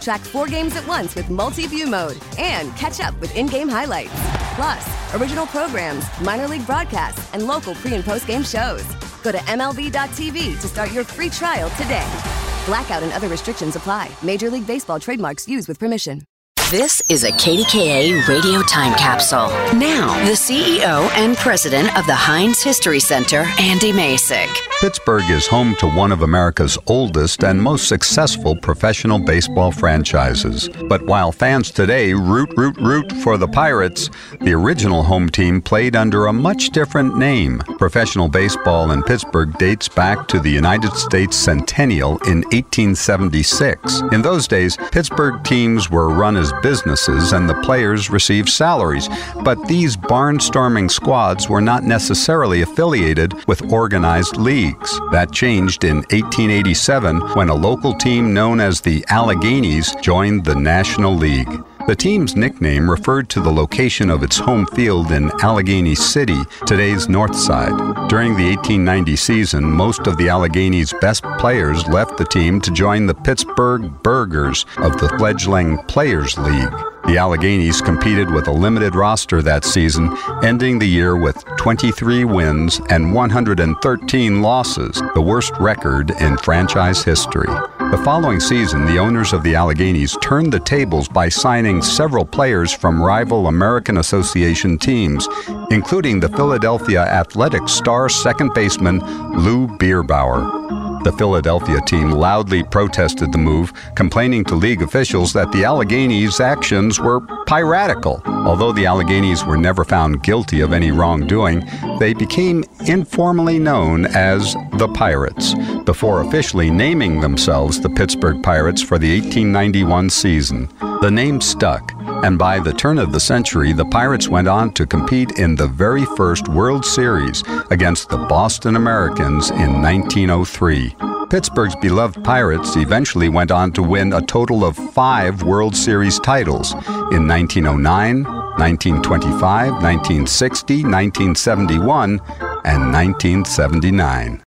Track four games at once with multi view mode and catch up with in game highlights. Plus, original programs, minor league broadcasts, and local pre and post game shows. Go to MLB.tv to start your free trial today. Blackout and other restrictions apply. Major League Baseball trademarks used with permission. This is a KDKA radio time capsule. Now, the CEO and president of the Heinz History Center, Andy Masich. Pittsburgh is home to one of America's oldest and most successful professional baseball franchises. But while fans today root, root, root for the Pirates, the original home team played under a much different name. Professional baseball in Pittsburgh dates back to the United States Centennial in 1876. In those days, Pittsburgh teams were run as businesses and the players received salaries, but these barnstorming squads were not necessarily affiliated with organized leagues. That changed in 1887 when a local team known as the Alleghenies joined the National League. The team's nickname referred to the location of its home field in Allegheny City, today's North Side. During the 1890 season, most of the Alleghenies' best players left the team to join the Pittsburgh Burghers of the fledgling Players League. The Alleghenies competed with a limited roster that season, ending the year with 23 wins and 113 losses, the worst record in franchise history. The following season, the owners of the Alleghenies turned the tables by signing several players from rival American Association teams, including the Philadelphia Athletics star second baseman Lou Bierbauer. The Philadelphia team loudly protested the move, complaining to league officials that the Alleghenies' actions were piratical. Although the Alleghenies were never found guilty of any wrongdoing, they became informally known as the Pirates, before officially naming themselves the Pittsburgh Pirates for the 1891 season. The name stuck, and by the turn of the century, the Pirates went on to compete in the very first World Series against the Boston Americans in 1903. Pittsburgh's beloved Pirates eventually went on to win a total of five World Series titles in 1909, 1925, 1960, 1971, and 1979.